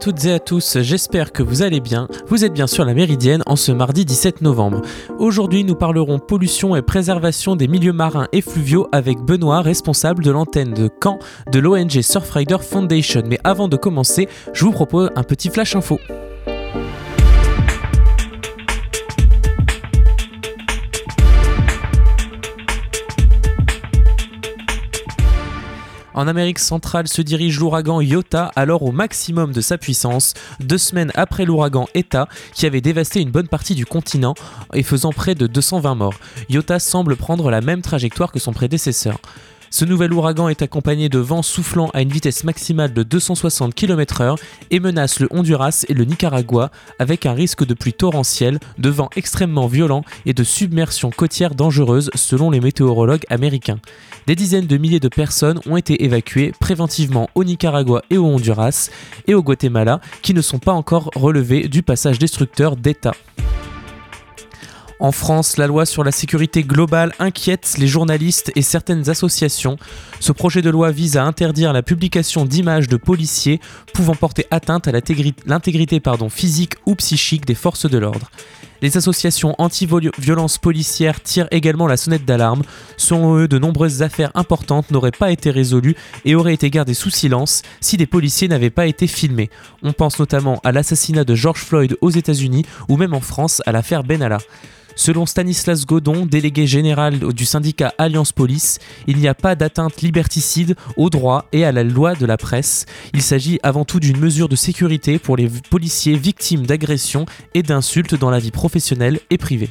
Toutes et à tous, j'espère que vous allez bien. Vous êtes bien sur la Méridienne en ce mardi 17 novembre. Aujourd'hui, nous parlerons pollution et préservation des milieux marins et fluviaux avec Benoît, responsable de l'antenne de Caen de l'ONG Surfrider Foundation. Mais avant de commencer, je vous propose un petit flash info. En Amérique centrale se dirige l'ouragan Iota, alors au maximum de sa puissance, deux semaines après l'ouragan Eta, qui avait dévasté une bonne partie du continent et faisant près de 220 morts. Iota semble prendre la même trajectoire que son prédécesseur. Ce nouvel ouragan est accompagné de vents soufflant à une vitesse maximale de 260 km/h et menace le Honduras et le Nicaragua avec un risque de pluie torrentielle, de vents extrêmement violents et de submersion côtière dangereuse selon les météorologues américains. Des dizaines de milliers de personnes ont été évacuées préventivement au Nicaragua et au Honduras et au Guatemala qui ne sont pas encore relevés du passage destructeur d'État. En France, la loi sur la sécurité globale inquiète les journalistes et certaines associations. Ce projet de loi vise à interdire la publication d'images de policiers pouvant porter atteinte à l'intégrité physique ou psychique des forces de l'ordre. Les associations anti-violence policière tirent également la sonnette d'alarme. Selon eux, de nombreuses affaires importantes n'auraient pas été résolues et auraient été gardées sous silence si des policiers n'avaient pas été filmés. On pense notamment à l'assassinat de George Floyd aux États-Unis ou même en France à l'affaire Benalla. Selon Stanislas Godon, délégué général du syndicat Alliance Police, il n'y a pas d'atteinte liberticide au droit et à la loi de la presse. Il s'agit avant tout d'une mesure de sécurité pour les policiers victimes d'agressions et d'insultes dans la vie professionnelle et privée.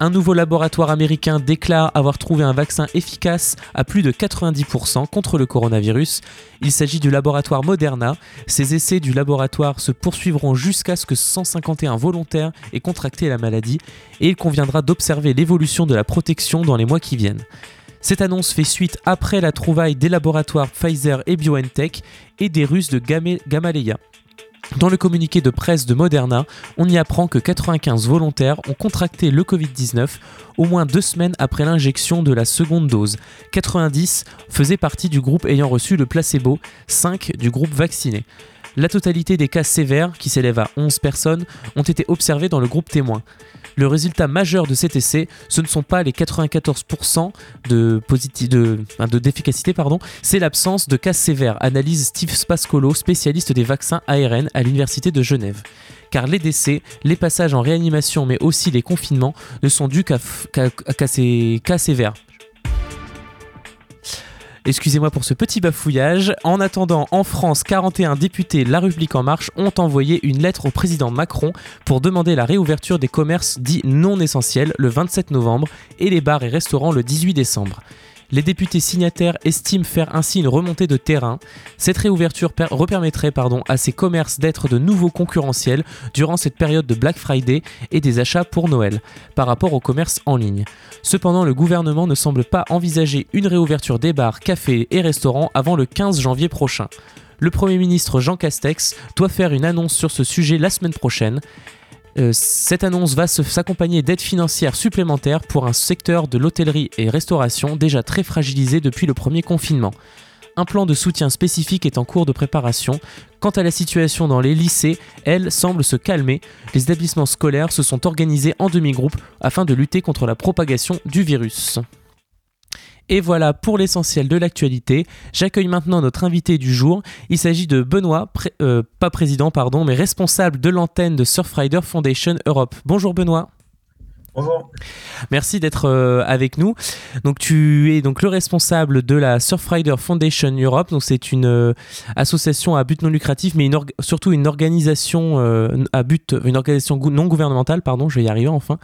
Un nouveau laboratoire américain déclare avoir trouvé un vaccin efficace à plus de 90% contre le coronavirus. Il s'agit du laboratoire Moderna. Ces essais du laboratoire se poursuivront jusqu'à ce que 151 volontaires aient contracté la maladie et il conviendra d'observer l'évolution de la protection dans les mois qui viennent. Cette annonce fait suite après la trouvaille des laboratoires Pfizer et BioNTech et des Russes de Gamaleya. Dans le communiqué de presse de Moderna, on y apprend que 95 volontaires ont contracté le Covid-19 au moins deux semaines après l'injection de la seconde dose. 90 faisaient partie du groupe ayant reçu le placebo, 5 du groupe vacciné. La totalité des cas sévères, qui s'élèvent à 11 personnes, ont été observés dans le groupe témoin. Le résultat majeur de cet essai, ce ne sont pas les 94% de, de, d'efficacité, c'est l'absence de cas sévères, analyse Steve Spascolo, spécialiste des vaccins ARN à l'Université de Genève. Car les décès, les passages en réanimation, mais aussi les confinements ne sont dus qu'à, qu'à ces cas sévères. Excusez-moi pour ce petit bafouillage. En attendant, en France, 41 députés La République En Marche ont envoyé une lettre au président Macron pour demander la réouverture des commerces dits non essentiels le 27 novembre et les bars et restaurants le 18 décembre. Les députés signataires estiment faire ainsi une remontée de terrain. Cette réouverture repermettrait à ces commerces d'être de nouveaux concurrentiels durant cette période de Black Friday et des achats pour Noël, par rapport au commerce en ligne. Cependant, le gouvernement ne semble pas envisager une réouverture des bars, cafés et restaurants avant le 15 janvier prochain. Le Premier ministre Jean Castex doit faire une annonce sur ce sujet la semaine prochaine. Euh, cette annonce va s'accompagner d'aides financières supplémentaires pour un secteur de l'hôtellerie et restauration déjà très fragilisé depuis le premier confinement. Un plan de soutien spécifique est en cours de préparation. Quant à la situation dans les lycées, elle semble se calmer. Les établissements scolaires se sont organisés en demi-groupe afin de lutter contre la propagation du virus. Et voilà pour l'essentiel de l'actualité. J'accueille maintenant notre invité du jour. Il s'agit de Benoît, euh, pas président, pardon, mais responsable de l'antenne de Surfrider Foundation Europe. Bonjour Benoît. Bonjour. Merci d'être euh, avec nous. Donc tu es donc le responsable de la Surfrider Foundation Europe. C'est une euh, association à but non lucratif, mais surtout une organisation euh, à but, une organisation non gouvernementale. Pardon, je vais y arriver enfin.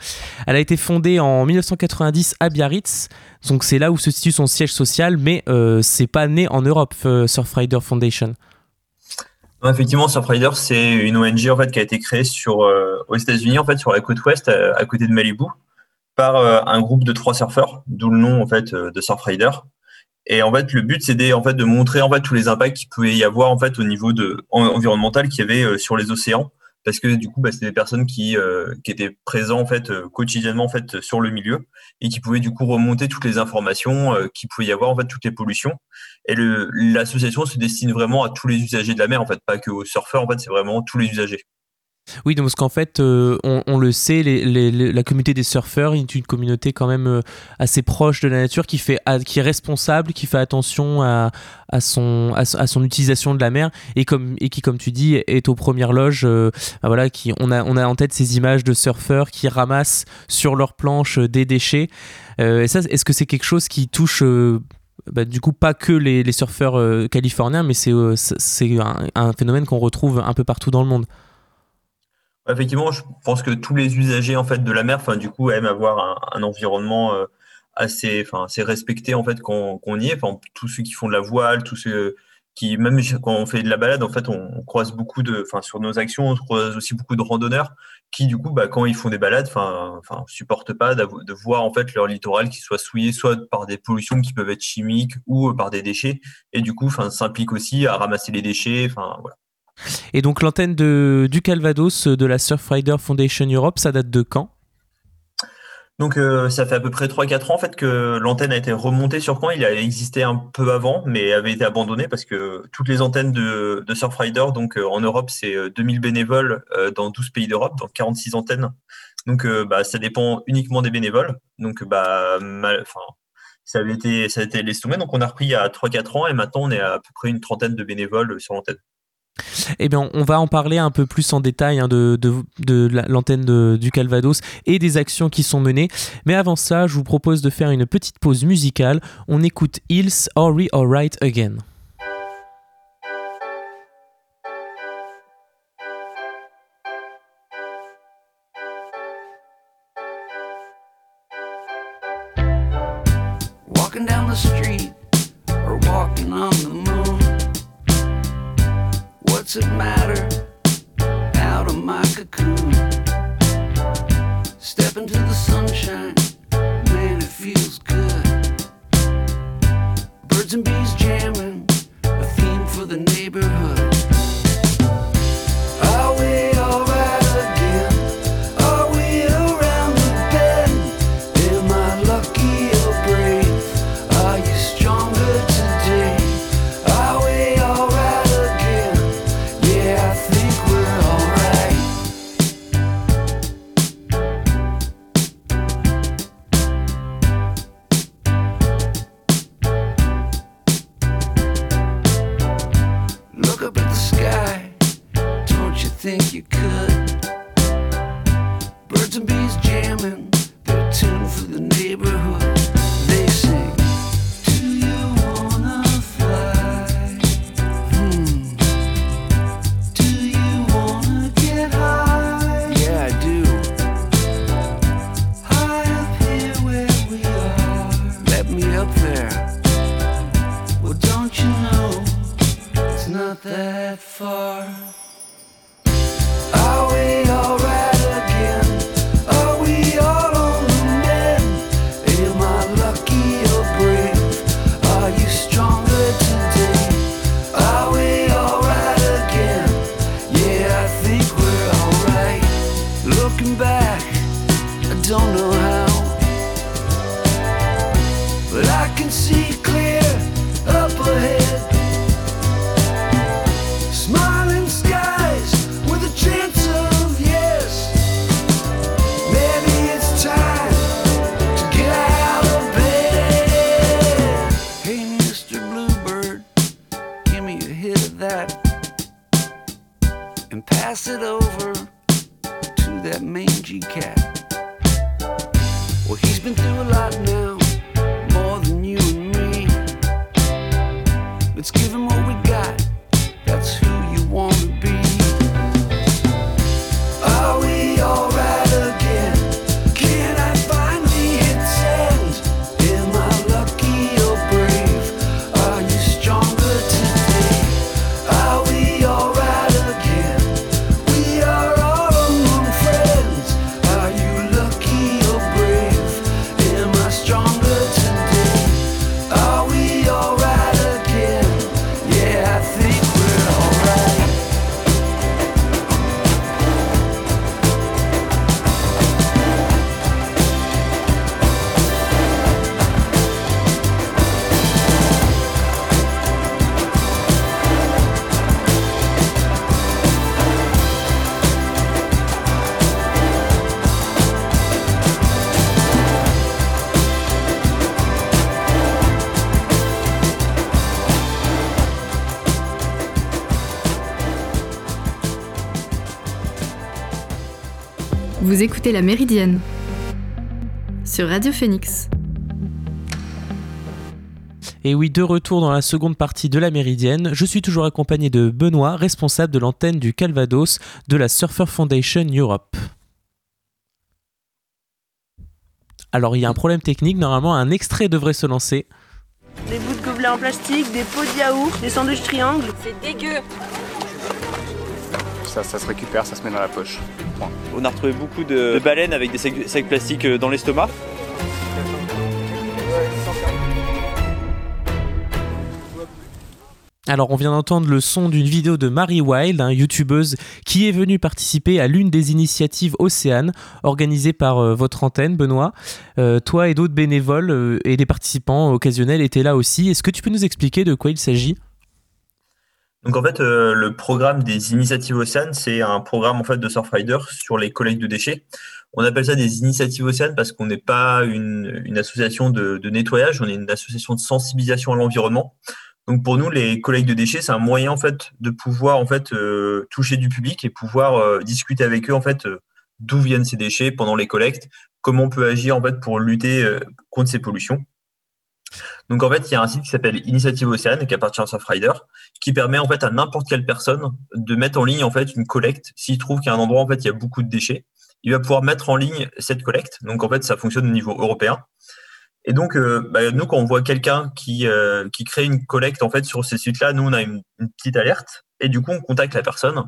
Elle a été fondée en 1990 à Biarritz. Donc c'est là où se situe son siège social, mais c'est pas né en Europe Surfrider Foundation. Effectivement, Surfrider, c'est une ONG en fait qui a été créée sur aux États-Unis, en fait, sur la côte ouest, euh, à côté de Malibu, par euh, un groupe de trois surfeurs, d'où le nom en fait euh, de Surfrider. Et en fait, le but, c'est en fait de montrer en fait tous les impacts qu'il pouvait y avoir en fait au niveau de environnemental qu'il y avait sur les océans parce que du coup, bah, c'était des personnes qui, qui étaient présentes en fait quotidiennement en fait sur le milieu et qui pouvaient du coup remonter toutes les informations qui pouvait y avoir en fait toutes les pollutions. Et l'association se destine vraiment à tous les usagers de la mer en fait, pas que aux surfeurs en fait, c'est vraiment tous les usagers. Oui, donc parce qu'en fait, euh, on, le sait, la communauté des surfeurs est une communauté quand même euh, assez proche de la nature, qui, fait, qui est responsable, qui fait attention à, son, utilisation de la mer et, qui, comme tu dis, est aux premières loges. Euh, bah voilà, qui, on, a, en tête ces images de surfeurs qui ramassent sur leurs planches des déchets. est-ce que c'est quelque chose qui touche bah, du coup pas que les, surfeurs californiens, mais c'est un phénomène qu'on retrouve un peu partout dans le monde? Effectivement, je pense que tous les usagers en fait de la mer, enfin du coup, aiment avoir un, environnement euh, assez, enfin assez respecté en fait qu'on y est. Enfin, tous ceux qui font de la voile, tous ceux qui même quand on fait de la balade, en fait, on, croise beaucoup de, enfin sur nos actions, on croise aussi beaucoup de randonneurs qui du coup, bah, quand ils font des balades, enfin, enfin, supportent pas de voir en fait leur littoral qui soit souillé soit par des pollutions qui peuvent être chimiques ou par des déchets, et du coup, enfin, s'implique aussi à ramasser les déchets, enfin voilà. Et donc l'antenne du Calvados de la Surfrider Foundation Europe, ça date de quand? Donc euh, ça fait à peu près 3-4 ans en fait que l'antenne a été remontée sur Caen. Il a existé un peu avant, mais avait été abandonné parce que toutes les antennes de, Surfrider, donc euh, en Europe, c'est 2000 euh, bénévoles dans 12 pays d'Europe, dans 46 antennes. Donc bah, ça dépend uniquement des bénévoles. Donc bah, ça avait été ça a. Donc on a repris il y a 3-4 ans et maintenant on est à peu près une trentaine de bénévoles sur l'antenne. Eh bien, on va en parler un peu plus en détail hein, de, l'antenne du Calvados et des actions qui sont menées. Mais avant ça, je vous propose de faire une petite pause musicale. On écoute Hills Are We Alright Again? Écoutez La Méridienne sur Radio Phoenix. Et oui, de retour dans la seconde partie de la Méridienne, je suis toujours accompagné de Benoît, responsable de l'antenne du Calvados de la Surfer Foundation Europe. Alors il y a un problème technique, normalement un extrait devrait se lancer. Des bouts de gobelets en plastique, des pots de yaourt, des sandwichs triangles. C'est dégueu ça, ça se récupère, ça se met dans la poche. On a retrouvé beaucoup de, baleines avec des sacs, plastiques euh, dans l'estomac. Alors on vient d'entendre le son d'une vidéo de Marie Wild, une youtubeuse qui est venue participer à l'une des initiatives Océane organisées par euh, votre antenne Benoît. Euh, toi et d'autres bénévoles et des participants occasionnels étaient là aussi. Est-ce que tu peux nous expliquer de quoi il s'agit? Donc en fait, euh, le programme des initiatives Océane, c'est un programme en fait de Surfrider sur les collectes de déchets. On appelle ça des initiatives Océane parce qu'on n'est pas une, association de, nettoyage, on est une association de sensibilisation à l'environnement. Donc pour nous, les collectes de déchets, c'est un moyen en fait de pouvoir en fait euh, toucher du public et pouvoir euh, discuter avec eux en fait d'où viennent ces déchets pendant les collectes, comment on peut agir en fait pour lutter contre ces pollutions. Donc en fait, il y a un site qui s'appelle Initiative Océane qui appartient à Surfrider, qui permet en fait à n'importe quelle personne de mettre en ligne en fait une collecte. S'il trouve qu'il y a un endroit en fait il y a beaucoup de déchets, il va pouvoir mettre en ligne cette collecte. Donc en fait, ça fonctionne au niveau européen. Et donc, euh, bah, nous, quand on voit quelqu'un qui, euh, qui crée une collecte en fait sur ces sites-là, nous, on a une, petite alerte et du coup, on contacte la personne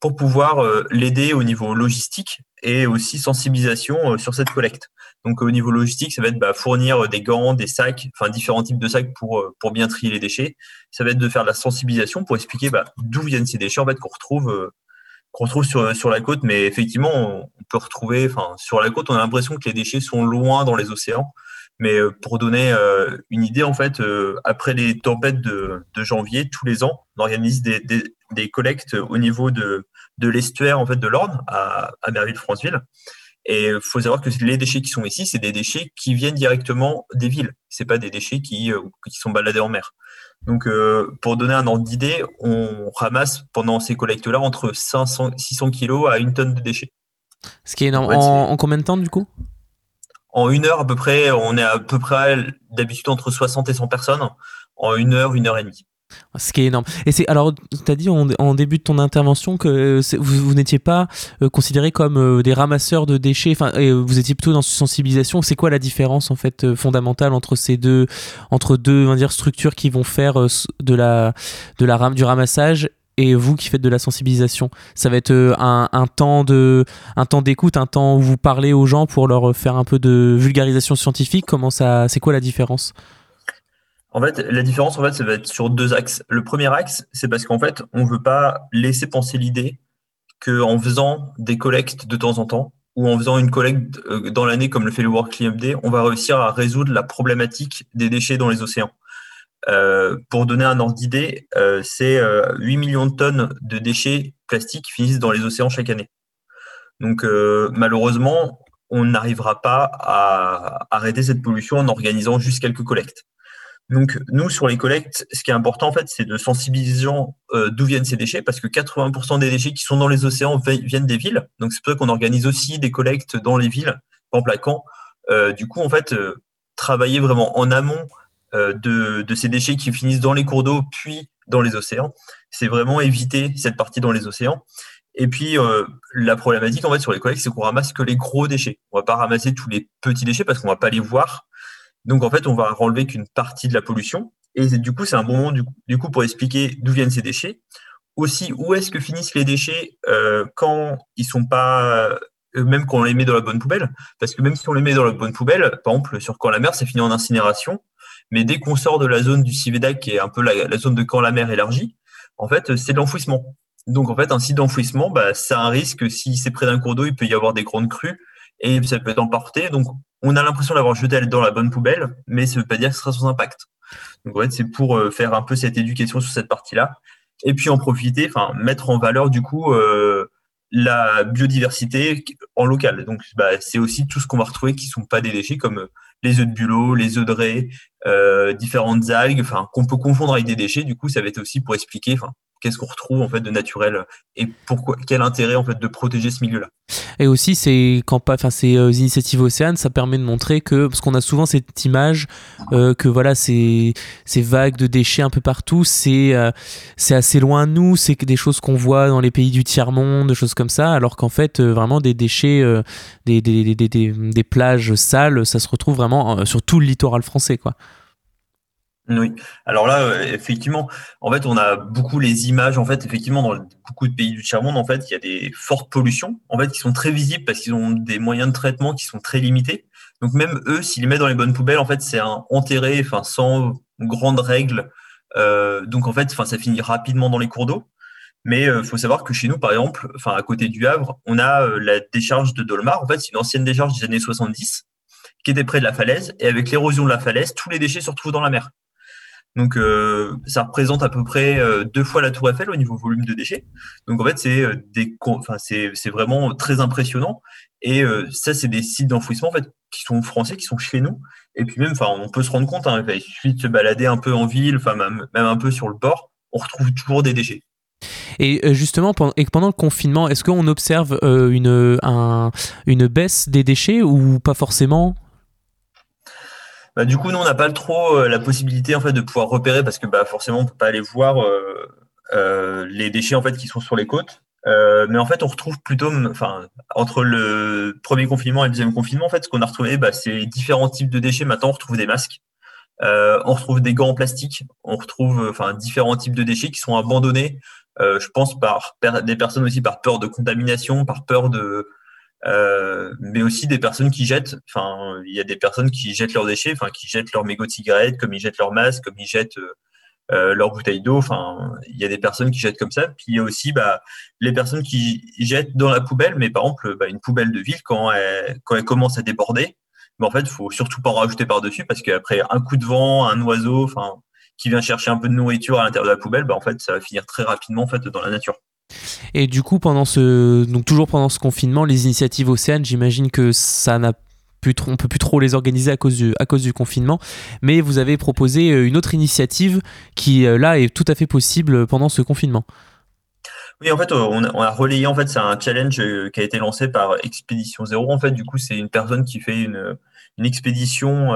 pour pouvoir euh, l'aider au niveau logistique et aussi sensibilisation sur cette collecte. Donc au niveau logistique, ça va être bah, fournir des gants, des sacs, enfin différents types de sacs pour, pour bien trier les déchets. Ça va être de faire de la sensibilisation pour expliquer bah, d'où viennent ces déchets en fait qu'on retrouve qu'on retrouve sur, sur la côte. Mais effectivement, on peut retrouver, enfin sur la côte, on a l'impression que les déchets sont loin dans les océans. Mais euh, pour donner euh, une idée, en fait, euh, après les tempêtes de, janvier, tous les ans, on organise des, des, collectes au niveau de, de l'estuaire en fait de l'Orne à, à Merville-Franceville. Et il faut savoir que les déchets qui sont ici, c'est des déchets qui viennent directement des villes. C'est pas des déchets qui, qui sont baladés en mer. Donc, pour donner un ordre d'idée, on ramasse pendant ces collectes-là entre 500, 600 kilos à une tonne de déchets. Ce qui est énorme. en combien de temps du coup? En une heure à peu près, on est à peu près d'habitude entre 60 et 100 personnes. En une heure, une heure et demie. Ce qui est énorme. Et c'est alors, tu as dit en, début de ton intervention que vous, n'étiez pas euh, considérés comme euh, des ramasseurs de déchets. Enfin, vous étiez plutôt dans cette sensibilisation. C'est quoi la différence en fait euh, fondamentale entre ces deux, entre deux, on va dire, structures qui vont faire de la, de la du ramassage et vous qui faites de la sensibilisation? Ça va être euh, un, temps de, un temps d'écoute, un temps où vous parlez aux gens pour leur faire un peu de vulgarisation scientifique? Comment ça, c'est quoi la différence? En fait, la différence en fait, ça va être sur deux axes. Le premier axe, c'est parce qu'en fait, on veut pas laisser penser l'idée qu'en faisant des collectes de temps en temps ou en faisant une collecte euh, dans l'année comme le fait le World Cleanup Day, on va réussir à résoudre la problématique des déchets dans les océans. Euh, pour donner un ordre d'idée, euh, c'est 8 euh, millions de tonnes de déchets plastiques qui finissent dans les océans chaque année. Donc malheureusement, on n'arrivera pas à arrêter cette pollution en organisant juste quelques collectes. Donc nous, sur les collectes, ce qui est important en fait, c'est de sensibiliser d'où viennent ces déchets, parce que 80% des déchets qui sont dans les océans viennent des villes. Donc c'est pour ça qu'on organise aussi des collectes dans les villes, en plaquant. du coup, en fait, travailler vraiment en amont euh, de, ces déchets qui finissent dans les cours d'eau puis dans les océans. C'est vraiment éviter cette partie dans les océans. Et puis euh, la problématique en fait sur les collectes, c'est qu'on ramasse que les gros déchets. On va pas ramasser tous les petits déchets parce qu'on va pas les voir. Donc en fait, on va enlever qu'une partie de la pollution. Et du coup, c'est un bon moment du, coup pour expliquer d'où viennent ces déchets. Aussi, où est-ce que finissent les déchets euh, quand ils sont pas même quand on les met dans la bonne poubelle? Parce que même si on les met dans la bonne poubelle, par exemple, sur quand la mer, c'est fini en incinération. Mais dès qu'on sort de la zone du Civedac, qui est un peu la, zone de quand la mer élargie, en fait, c'est de l'enfouissement. Donc, en fait, un site d'enfouissement, bah, c'est un risque. Si c'est près d'un cours d'eau, il peut y avoir des grandes crues et ça peut être emporté. Donc, on a l'impression d'avoir jeté dans la bonne poubelle, mais ça ne veut pas dire que ce sera sans impact. Donc, en fait, c'est pour euh, faire un peu cette éducation sur cette partie-là. Et puis, en profiter, enfin, mettre en valeur, du coup, euh, la biodiversité en local. Donc, bah, c'est aussi tout ce qu'on va retrouver qui sont pas des déchets comme euh, les œufs de bulot, les œufs de raie, différentes algues, enfin, qu'on peut confondre avec des déchets. Du coup, ça va être aussi pour expliquer, enfin, qu'est-ce qu'on retrouve en fait de naturel et pourquoi quel intérêt en fait de protéger ce milieu-là. Et aussi ces enfin ces euh, initiatives océanes, ça permet de montrer que parce qu'on a souvent cette image euh, que voilà ces ces vagues de déchets un peu partout, c'est euh, c'est assez loin de nous, c'est des choses qu'on voit dans les pays du tiers monde, des choses comme ça, alors qu'en fait vraiment des déchets, des, des, des, des, des plages sales, ça se retrouve vraiment sur tout le littoral français quoi. Oui. Alors là, euh, effectivement, en fait, on a beaucoup les images. En fait, effectivement, dans beaucoup de pays du tiers monde, en fait, il y a des fortes pollutions, en fait, qui sont très visibles parce qu'ils ont des moyens de traitement qui sont très limités. Donc même eux, s'ils les mettent dans les bonnes poubelles, en fait, c'est un enterré, enfin, sans grandes règles. Euh, donc en fait, enfin, ça finit rapidement dans les cours d'eau. Mais euh, faut savoir que chez nous, par exemple, enfin, à côté du Havre, on a la décharge de Dolmar. En fait, c'est une ancienne décharge des années 70 qui était près de la falaise. Et avec l'érosion de la falaise, tous les déchets se retrouvent dans la mer. Donc, euh, ça représente à peu près euh, deux fois la Tour Eiffel au niveau volume de déchets. Donc, en fait, c'est euh, enfin, vraiment très impressionnant. Et ça, c'est des sites d'enfouissement en fait qui sont français, qui sont chez nous. Et puis même, on peut se rendre compte. Hein, il suffit de se balader un peu en ville, même, un peu sur le bord, on retrouve toujours des déchets. Et justement, pendant, et pendant le confinement, est-ce qu'on observe une, un, une baisse des déchets ou pas forcément? Bah, du coup, nous, on n'a pas trop euh, la possibilité en fait de pouvoir repérer parce que bah, forcément, on peut pas aller voir euh, euh, les déchets en fait qui sont sur les côtes. mais en fait, on retrouve plutôt, enfin, entre le premier confinement et le deuxième confinement, en fait, ce qu'on a retrouvé, bah, c'est différents types de déchets. Maintenant, on retrouve des masques, on retrouve des gants en plastique, on retrouve, enfin, différents types de déchets qui sont abandonnés. je pense par des personnes aussi par peur de contamination, par peur de euh, mais aussi des personnes qui jettent. Enfin, il y a des personnes qui jettent leurs déchets, enfin, qui jettent leurs mégots de cigarettes, comme ils jettent leurs masques, comme ils jettent euh, euh leurs bouteilles d'eau. Enfin, il y a des personnes qui jettent comme ça. Puis il y a aussi bah, les personnes qui jettent dans la poubelle, mais par exemple, bah, une poubelle de ville, quand elle, quand elle commence à déborder, mais en fait, faut surtout pas en rajouter par-dessus parce qu'après un coup de vent, un oiseau, enfin, qui vient chercher un peu de nourriture à l'intérieur de la poubelle, bah, en fait, ça va finir très rapidement en fait, dans la nature. Et du coup, pendant ce, donc toujours pendant ce confinement, les initiatives océanes, j'imagine que ça n'a plus on peut plus trop les organiser à cause du, à cause du confinement, mais vous avez proposé euh, une autre initiative qui euh, là est tout à fait possible pendant ce confinement. Oui, en fait, on a, relayé. En fait, c'est un challenge euh, qui a été lancé par Expédition Zéro. En fait, du coup, c'est une personne qui fait une, une expédition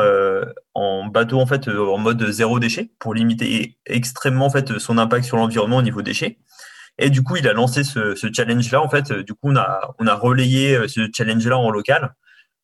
en bateau, en fait, en mode zéro déchet, pour limiter extrêmement en fait son impact sur l'environnement au niveau déchets. Et du coup, il a lancé ce, ce challenge-là. En fait, du coup, on a, on a relayé euh, ce challenge-là en local.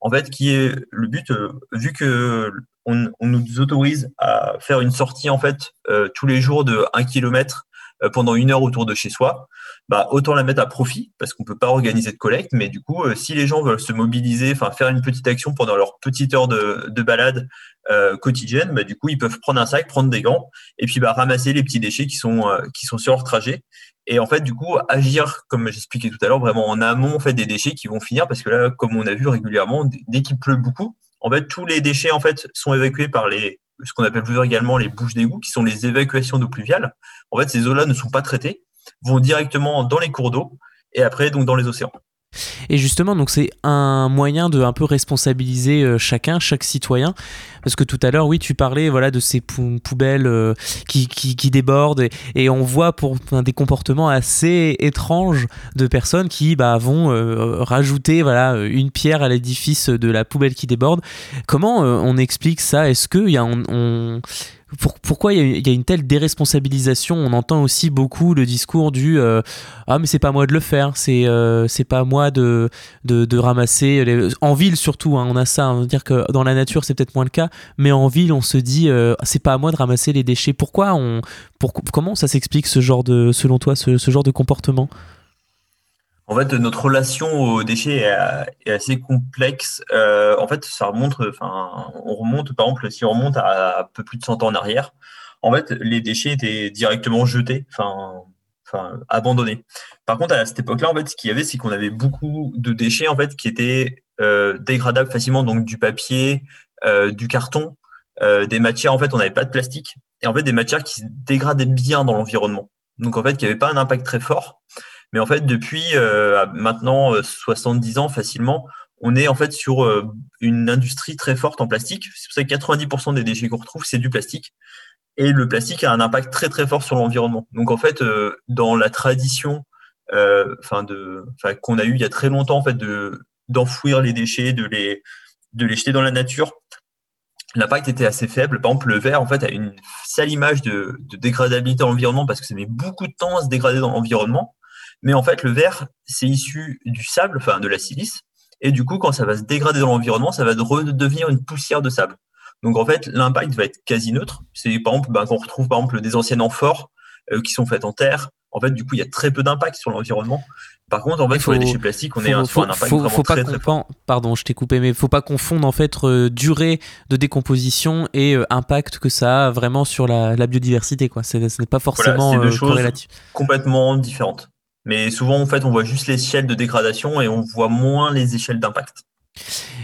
En fait, qui est le but, euh, vu que on, on, nous autorise à faire une sortie en fait euh, tous les jours de 1 km pendant une heure autour de chez soi, bah, autant la mettre à profit parce qu'on peut pas organiser de collecte. Mais du coup, si les gens veulent se mobiliser, enfin faire une petite action pendant leur petite heure de, de balade euh, quotidienne, bah, du coup, ils peuvent prendre un sac, prendre des gants et puis bah, ramasser les petits déchets qui sont qui sont sur leur trajet et en fait, du coup, agir, comme j'expliquais tout à l'heure, vraiment en amont en fait, des déchets qui vont finir, parce que là, comme on a vu régulièrement, dès qu'il pleut beaucoup, en fait, tous les déchets en fait, sont évacués par les, ce qu'on appelle plus également les bouches d'égout, qui sont les évacuations d'eau pluviale. En fait, ces eaux-là ne sont pas traitées, vont directement dans les cours d'eau et après donc dans les océans. Et justement, donc c'est un moyen de un peu responsabiliser euh, chacun, chaque citoyen, parce que tout à l'heure, oui, tu parlais voilà de ces poubelles euh, qui, qui, débordent et, on voit pour des comportements assez étranges de personnes qui bah, vont euh, rajouter voilà une pierre à l'édifice de la poubelle qui déborde. Comment on explique ça? Est-ce que y a pourquoi il y, a une telle déresponsabilisation? On entend aussi beaucoup le discours du euh, ah mais c'est pas moi de le faire, c'est euh, c'est pas moi de de, ramasser en ville surtout hein, on a ça, on dire que dans la nature c'est peut-être moins le cas, mais en ville on se dit euh, c'est pas à moi de ramasser les déchets. Pourquoi on comment ça s'explique ce genre de selon toi ce genre de comportement? En fait, notre relation aux déchets est, assez complexe. Euh, en fait, ça remonte, enfin, on remonte, par exemple, si on remonte à, un peu plus de 100 ans en arrière, en fait, les déchets étaient directement jetés, enfin, abandonnés. Par contre, à cette époque-là, en fait, ce qu'il y avait, c'est qu'on avait beaucoup de déchets, en fait, qui étaient euh, dégradables facilement, donc du papier, euh, du carton, des matières, en fait, on n'avait pas de plastique, et en fait, des matières qui se dégradaient bien dans l'environnement. Donc, en fait, qui n'avaient pas un impact très fort. Mais en fait, depuis euh, maintenant 70 euh, ans facilement, on est en fait sur euh, une industrie très forte en plastique. C'est pour ça que 90% des déchets qu'on retrouve, c'est du plastique. Et le plastique a un impact très très fort sur l'environnement. Donc en fait, dans la tradition enfin de, qu'on a eu il y a très longtemps en fait de d'enfouir les déchets, de les de les jeter dans la nature, l'impact était assez faible. Par exemple, le verre en fait a une sale image de, de dégradabilité dans l'environnement parce que ça met beaucoup de temps à se dégrader dans l'environnement. Mais en fait, le verre, c'est issu du sable, enfin de la silice. Et du coup, quand ça va se dégrader dans l'environnement, ça va redevenir une poussière de sable. Donc en fait, l'impact va être quasi neutre. C'est par exemple ben, qu'on retrouve par exemple des anciennes amphores euh, qui sont faites en terre. En fait, du coup, il y a très peu d'impact sur l'environnement. Par contre, en fait, sur les déchets plastiques, on est sur un impact faut, vraiment pas très, très fort. Pardon, je t'ai coupé, mais faut pas confondre en fait euh, durée de décomposition et euh, impact que ça a vraiment sur la, la biodiversité. Quoi. Ce n'est pas forcément voilà, deux choses corrélatif. Complètement différentes. Mais souvent, en fait, on voit juste l'échelle de dégradation et on voit moins les échelles d'impact.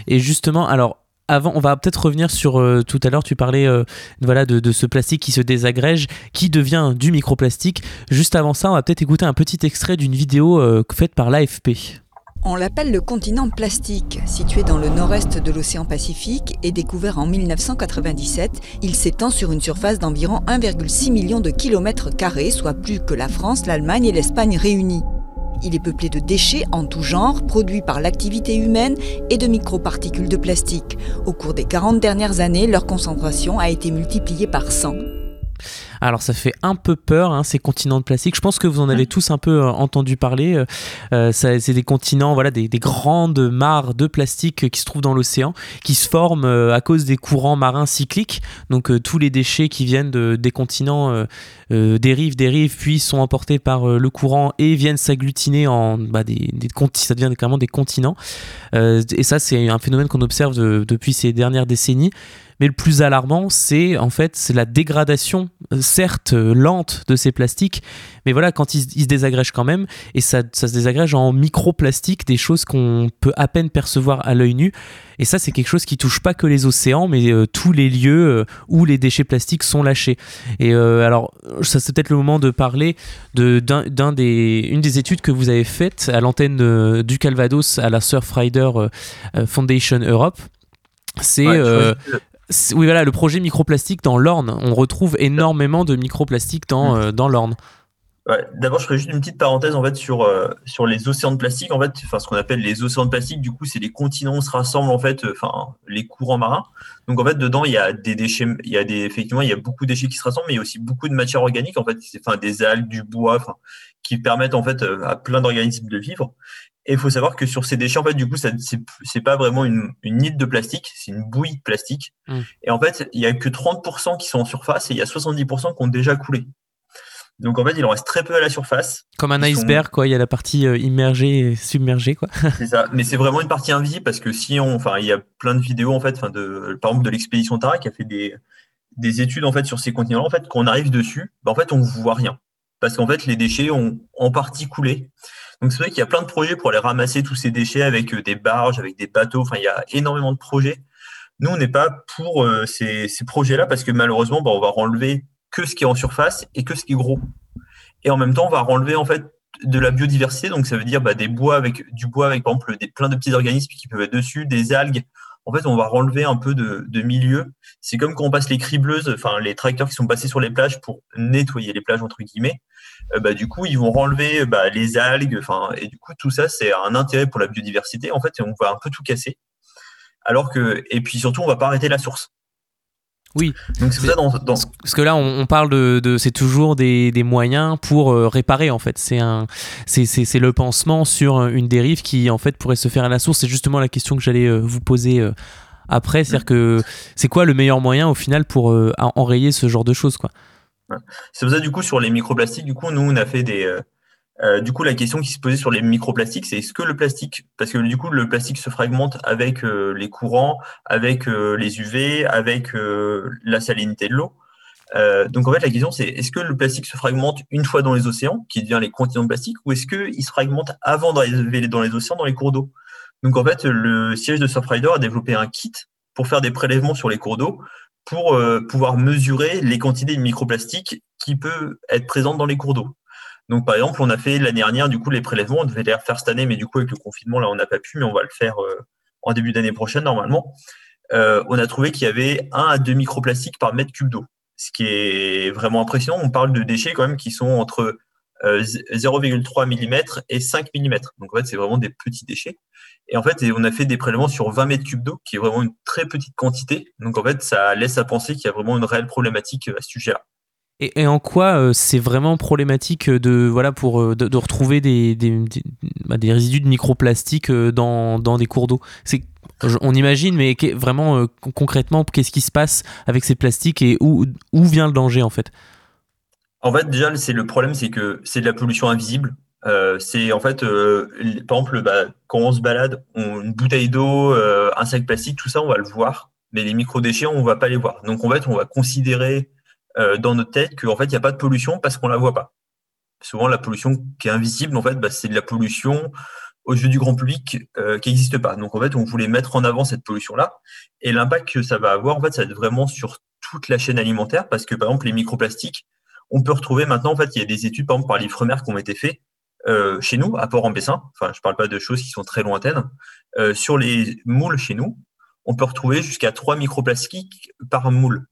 Et justement, alors avant, on va peut-être revenir sur euh, tout à l'heure, tu parlais euh, voilà, de, ce plastique qui se désagrège, qui devient du microplastique. Juste avant ça, on va peut-être écouter un petit extrait d'une vidéo euh, faite par l'AFP. On l'appelle le continent plastique. Situé dans le nord-est de l'océan Pacifique et découvert en 1997, il s'étend sur une surface d'environ 1,6 million de kilomètres carrés, soit plus que la France, l'Allemagne et l'Espagne réunies. Il est peuplé de déchets en tout genre, produits par l'activité humaine et de microparticules de plastique. Au cours des 40 dernières années, leur concentration a été multipliée par 100. Alors ça fait un peu peur, hein, ces continents de plastique. Je pense que vous en avez tous un peu euh, entendu parler. Euh, ça, c'est des continents, voilà, des, des, grandes mares de plastique qui se trouvent dans l'océan, qui se forment euh, à cause des courants marins cycliques. Donc euh, tous les déchets qui viennent de, des continents euh, dérivent, dérivent, puis sont emportés par le courant et viennent s'agglutiner en bah, des, des ça devient carrément des continents. et ça, c'est un phénomène qu'on observe de, depuis ces dernières décennies. Mais le plus alarmant, c'est en fait c'est la dégradation, certes lente, de ces plastiques, mais voilà, quand ils, ils se désagrègent quand même, et ça, ça se désagrège en microplastiques, des choses qu'on peut à peine percevoir à l'œil nu. Et ça, c'est quelque chose qui touche pas que les océans, mais euh, tous les lieux euh, où les déchets plastiques sont lâchés. Et euh, alors, ça c'est peut-être le moment de parler de d'un, des une des études que vous avez faites à l'antenne du Calvados à la Surfrider Foundation Europe. C'est Ouais, oui, voilà, le projet microplastique dans l'Orne. On retrouve énormément de microplastique dans, euh, dans l'Orne. Ouais, D'abord, je ferai juste une petite parenthèse en fait sur euh, sur les océans de plastique. En fait, enfin ce qu'on appelle les océans de plastique. Du coup, c'est les continents où se rassemblent en fait, enfin les courants marins. Donc en fait, dedans, il y a des déchets, il y a des effectivement, il y a beaucoup de déchets qui se rassemblent, mais il y a aussi beaucoup de matières organiques en fait, enfin des algues, du bois, enfin qui permettent en fait à plein d'organismes de vivre. Et il faut savoir que sur ces déchets, en fait, du coup, ça c'est pas vraiment une, une île de plastique, c'est une bouillie de plastique. Mm. Et en fait, il y a que 30% qui sont en surface et il y a 70% qui ont déjà coulé. Donc en fait, il en reste très peu à la surface. Comme un sont- iceberg, quoi. Il y a la partie euh, immergée et submergée, quoi. C'est ça. Mais c'est vraiment une partie invisible parce que si on, enfin, il y a plein de vidéos en fait, enfin de, par exemple de l'expédition Tara qui a fait des, des études en fait sur ces continents. En fait, quand on arrive dessus, bah, en fait, on voit rien parce qu'en fait, les déchets ont en partie coulé. Donc c'est vrai qu'il y a plein de projets pour aller ramasser tous ces déchets avec euh, des barges, avec des bateaux. Enfin, il y a énormément de projets. Nous, on n'est pas pour euh, ces, ces projets-là parce que malheureusement, bah, on va renlever que ce qui est en surface et que ce qui est gros. Et en même temps, on va renlever en fait de la biodiversité. Donc ça veut dire bah, des bois avec du bois avec par exemple des, plein de petits organismes qui peuvent être dessus, des algues. En fait, on va renlever un peu de, de milieu. C'est comme quand on passe les cribleuses, enfin les tracteurs qui sont passés sur les plages pour nettoyer les plages entre guillemets. Euh, bah, du coup, ils vont renlever bah, les algues. Enfin, et du coup, tout ça, c'est un intérêt pour la biodiversité. En fait, on va un peu tout casser. Alors que, et puis surtout, on va pas arrêter la source. Oui. Donc c'est dans, dans Parce que là, on, on parle de, de c'est toujours des, des moyens pour euh, réparer en fait. C'est un, c'est, le pansement sur une dérive qui en fait pourrait se faire à la source. C'est justement la question que j'allais euh, vous poser euh, après. C'est-à-dire que c'est quoi le meilleur moyen au final pour euh, en- enrayer ce genre de choses quoi? C'est pour ça, du coup, sur les microplastiques, du coup, nous, on a fait des. Euh, du coup, la question qui se posait sur les microplastiques, c'est est-ce que le plastique, parce que du coup, le plastique se fragmente avec euh, les courants, avec euh, les UV, avec la salinité de l'eau. Donc, en fait, la question, c'est est-ce que le plastique se fragmente une fois dans les océans, qui devient les continents de plastique, ou est-ce qu'il se fragmente avant d'arriver dans les océans, dans les cours d'eau? Donc, en fait, le siège de Surfrider a développé un kit pour faire des prélèvements sur les cours d'eau pour pouvoir mesurer les quantités de microplastiques qui peuvent être présentes dans les cours d'eau. Donc, par exemple, on a fait l'année dernière, du coup, les prélèvements, on devait les refaire cette année, mais du coup, avec le confinement, là, on n'a pas pu, mais on va le faire euh, en début d'année prochaine, normalement. Euh, on a trouvé qu'il y avait 1 à 2 microplastiques par mètre cube d'eau. ce qui est vraiment impressionnant, on parle de déchets quand même qui sont entre 0,3 mm et 5 mm. Donc en fait, c'est vraiment des petits déchets. Et en fait, on a fait des prélèvements sur 20 mètres cubes d'eau, qui est vraiment une très petite quantité. Donc en fait, ça laisse à penser qu'il y a vraiment une réelle problématique à ce sujet-là. Et, en quoi euh, c'est vraiment problématique de voilà pour euh, de, retrouver des, des, bah, résidus de microplastique euh, dans, dans des cours d'eau? C'est on imagine, mais vraiment concrètement, qu'est-ce qui se passe avec ces plastiques et où, où vient le danger en fait? En fait, déjà, c'est le problème, c'est que c'est de la pollution invisible. c'est en fait, par exemple, bah, quand on se balade, une bouteille d'eau, un sac plastique, tout ça, on va le voir, mais les microdéchets, on ne va pas les voir. Donc en fait, on va considérer euh, dans notre tête qu'en fait, il n'y a pas de pollution parce qu'on la voit pas. Souvent, la pollution qui est invisible, en fait, bah, c'est de la pollution aux yeux du grand public euh, qui n'existe pas. Donc, en fait, on voulait mettre en avant cette pollution-là. Et l'impact que ça va avoir, en fait, ça va être vraiment sur toute la chaîne alimentaire parce que, par exemple, les microplastiques, on peut retrouver maintenant, en fait, il y a des études, par exemple, par l'IFREMER qui ont été faites euh, chez nous, à Port-en-Bessin. Enfin, je ne parle pas de choses qui sont très lointaines. sur les moules chez nous, on peut retrouver jusqu'à 3 microplastiques par moule.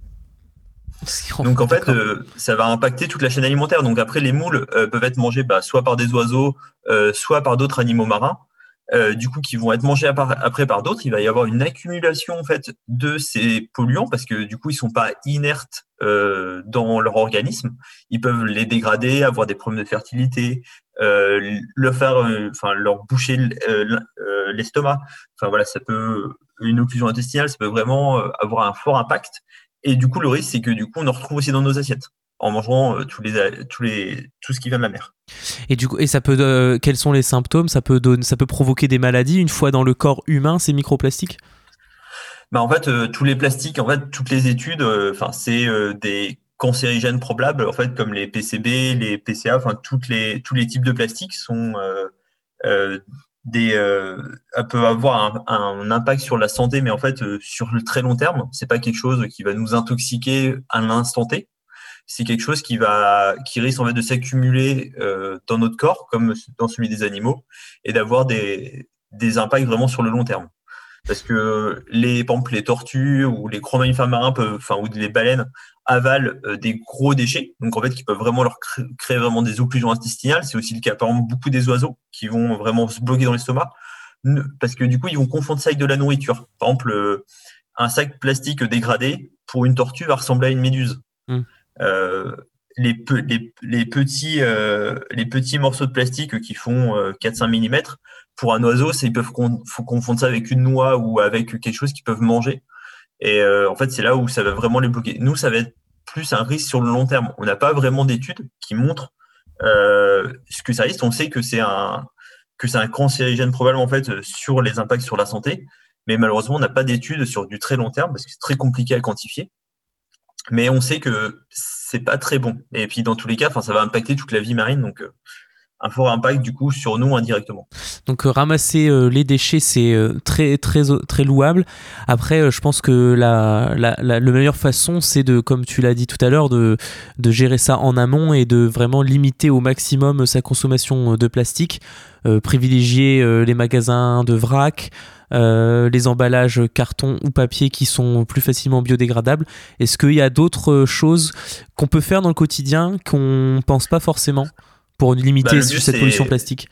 Donc en fait, euh, ça va impacter toute la chaîne alimentaire. Donc après, les moules euh, peuvent être mangés bah, soit par des oiseaux, euh, soit par d'autres animaux marins. du coup, qui vont être mangés après par d'autres. Il va y avoir une accumulation en fait de ces polluants parce que du coup, ils sont pas inertes dans leur organisme. Ils peuvent les dégrader, avoir des problèmes de fertilité, leur faire, enfin leur boucher l'estomac. Enfin voilà, ça peut une occlusion intestinale, ça peut vraiment avoir un fort impact. Et du coup, le risque, c'est que du coup, on en retrouve aussi dans nos assiettes en mangeant euh, tous les, tous les, tout ce qui vient de la mer. Et du coup, et ça peut, euh, quels sont les symptômes? Ça peut, donner, ça peut provoquer des maladies une fois dans le corps humain, ces microplastiques? Bah en fait, euh, tous les plastiques, en fait, toutes les études, enfin, c'est des cancérigènes probables, en fait, comme les PCB, les PCA, enfin, toutes les, tous les types de plastiques sont des euh, peut avoir un, impact sur la santé, mais en fait euh, sur le très long terme, c'est pas quelque chose qui va nous intoxiquer à l'instant T. C'est quelque chose qui va qui risque en fait de s'accumuler euh, dans notre corps, comme dans celui des animaux, et d'avoir des, des impacts vraiment sur le long terme. Parce que les, par exemple, les tortues ou les mammifères marins peuvent, enfin, ou les baleines avalent euh, des gros déchets, donc en fait qui peuvent vraiment leur créer, vraiment des occlusions intestinales. C'est aussi le cas par exemple beaucoup des oiseaux qui vont vraiment se bloquer dans l'estomac parce que du coup ils vont confondre ça avec de la nourriture. Par exemple, euh, un sac plastique dégradé pour une tortue va ressembler à une méduse. Mmh. Euh, les, les, petits, les petits morceaux de plastique qui font 4-5 mm, pour un oiseau, ils peuvent faut confondre ça avec une noix ou avec quelque chose qu'ils peuvent manger. Et euh, en fait, c'est là où ça va vraiment les bloquer. Nous, ça va être plus un risque sur le long terme. On n'a pas vraiment d'études qui montrent euh, ce que ça risque. On sait que c'est un que c'est un cancérigène probablement en fait sur les impacts sur la santé, mais malheureusement, on n'a pas d'études sur du très long terme parce que c'est très compliqué à quantifier. Mais on sait que c'est pas très bon. Et puis dans tous les cas, enfin, ça va impacter toute la vie marine. Donc euh, un fort impact du coup sur nous indirectement. Donc euh, ramasser euh, les déchets c'est euh, très très très louable. Après je pense que la, la, la, meilleure façon c'est de comme tu l'as dit tout à l'heure de, de gérer ça en amont et de vraiment limiter au maximum sa consommation de plastique, privilégier les magasins de vrac, les emballages carton ou papier qui sont plus facilement biodégradables. Est-ce qu'il y a d'autres choses qu'on peut faire dans le quotidien qu'on pense pas forcément? Pour limiter bah, cette pollution plastique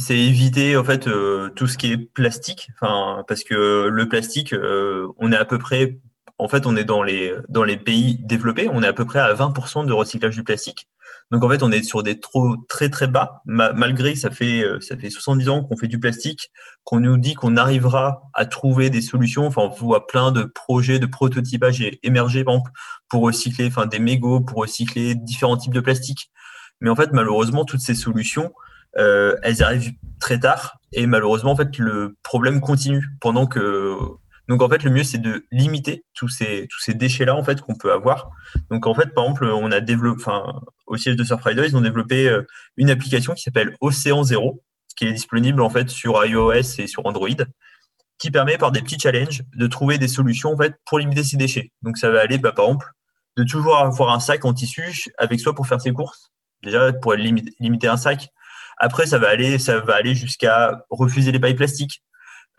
c'est éviter en fait euh, tout ce qui est plastique, enfin parce que le plastique, euh, on est à peu près, en fait, on est dans les dans les pays développés, on est à peu près à 20% de recyclage du plastique. Donc en fait, on est sur des trop très très bas, malgré ça fait euh, ça fait 70 ans qu'on fait du plastique, qu'on nous dit qu'on arrivera à trouver des solutions. Enfin, on voit plein de projets de prototypage émerger, par exemple, pour recycler, enfin des mégots, pour recycler différents types de plastique. Mais en fait, malheureusement, toutes ces solutions, euh, elles arrivent très tard et malheureusement, en fait, le problème continue pendant que. Donc en fait, le mieux c'est de limiter tous ces tous ces déchets là en fait qu'on peut avoir. Donc en fait, par exemple, on a développé, enfin, au siège de Surfrider, ils ont développé euh, une application qui s'appelle Océan Zéro, qui est disponible en fait sur iOS et sur Android, qui permet par des petits challenges de trouver des solutions en fait pour limiter ces déchets. Donc ça va aller, bah, par exemple, de toujours avoir un sac en tissu avec soi pour faire ses courses, Déjà, pour limiter, un sac. Après, ça va aller, ça va aller jusqu'à refuser les pailles plastiques,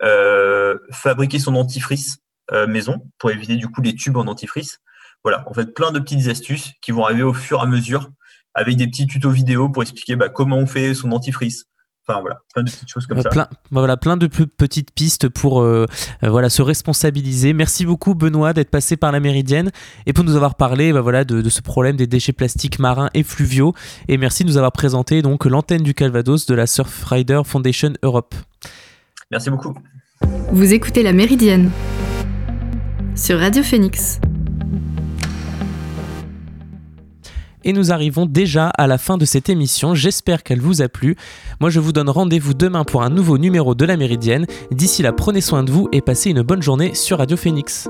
euh, fabriquer son dentifrice euh, maison pour éviter du coup les tubes en dentifrice, Voilà, en fait, plein de petites astuces qui vont arriver au fur et à mesure avec des petits tutos vidéo pour expliquer bah, comment on fait son dentifrice. Enfin voilà, plein de petites choses comme Euh, ça. plein, bah voilà, plein de pe- petites pistes pour euh, euh, voilà, se responsabiliser. Merci beaucoup Benoît d'être passé par la Méridienne et pour nous avoir parlé bah voilà, de, de ce problème des déchets plastiques marins et fluviaux. Et merci de nous avoir présenté donc l'antenne du Calvados de la Surfrider Foundation Europe. Merci beaucoup. Vous écoutez La Méridienne sur Radio Phoenix. Et nous arrivons déjà à la fin de cette émission. J'espère qu'elle vous a plu. Moi, je vous donne rendez-vous demain pour un nouveau numéro de la Méridienne. D'ici là, prenez soin de vous et passez une bonne journée sur Radio Phoenix.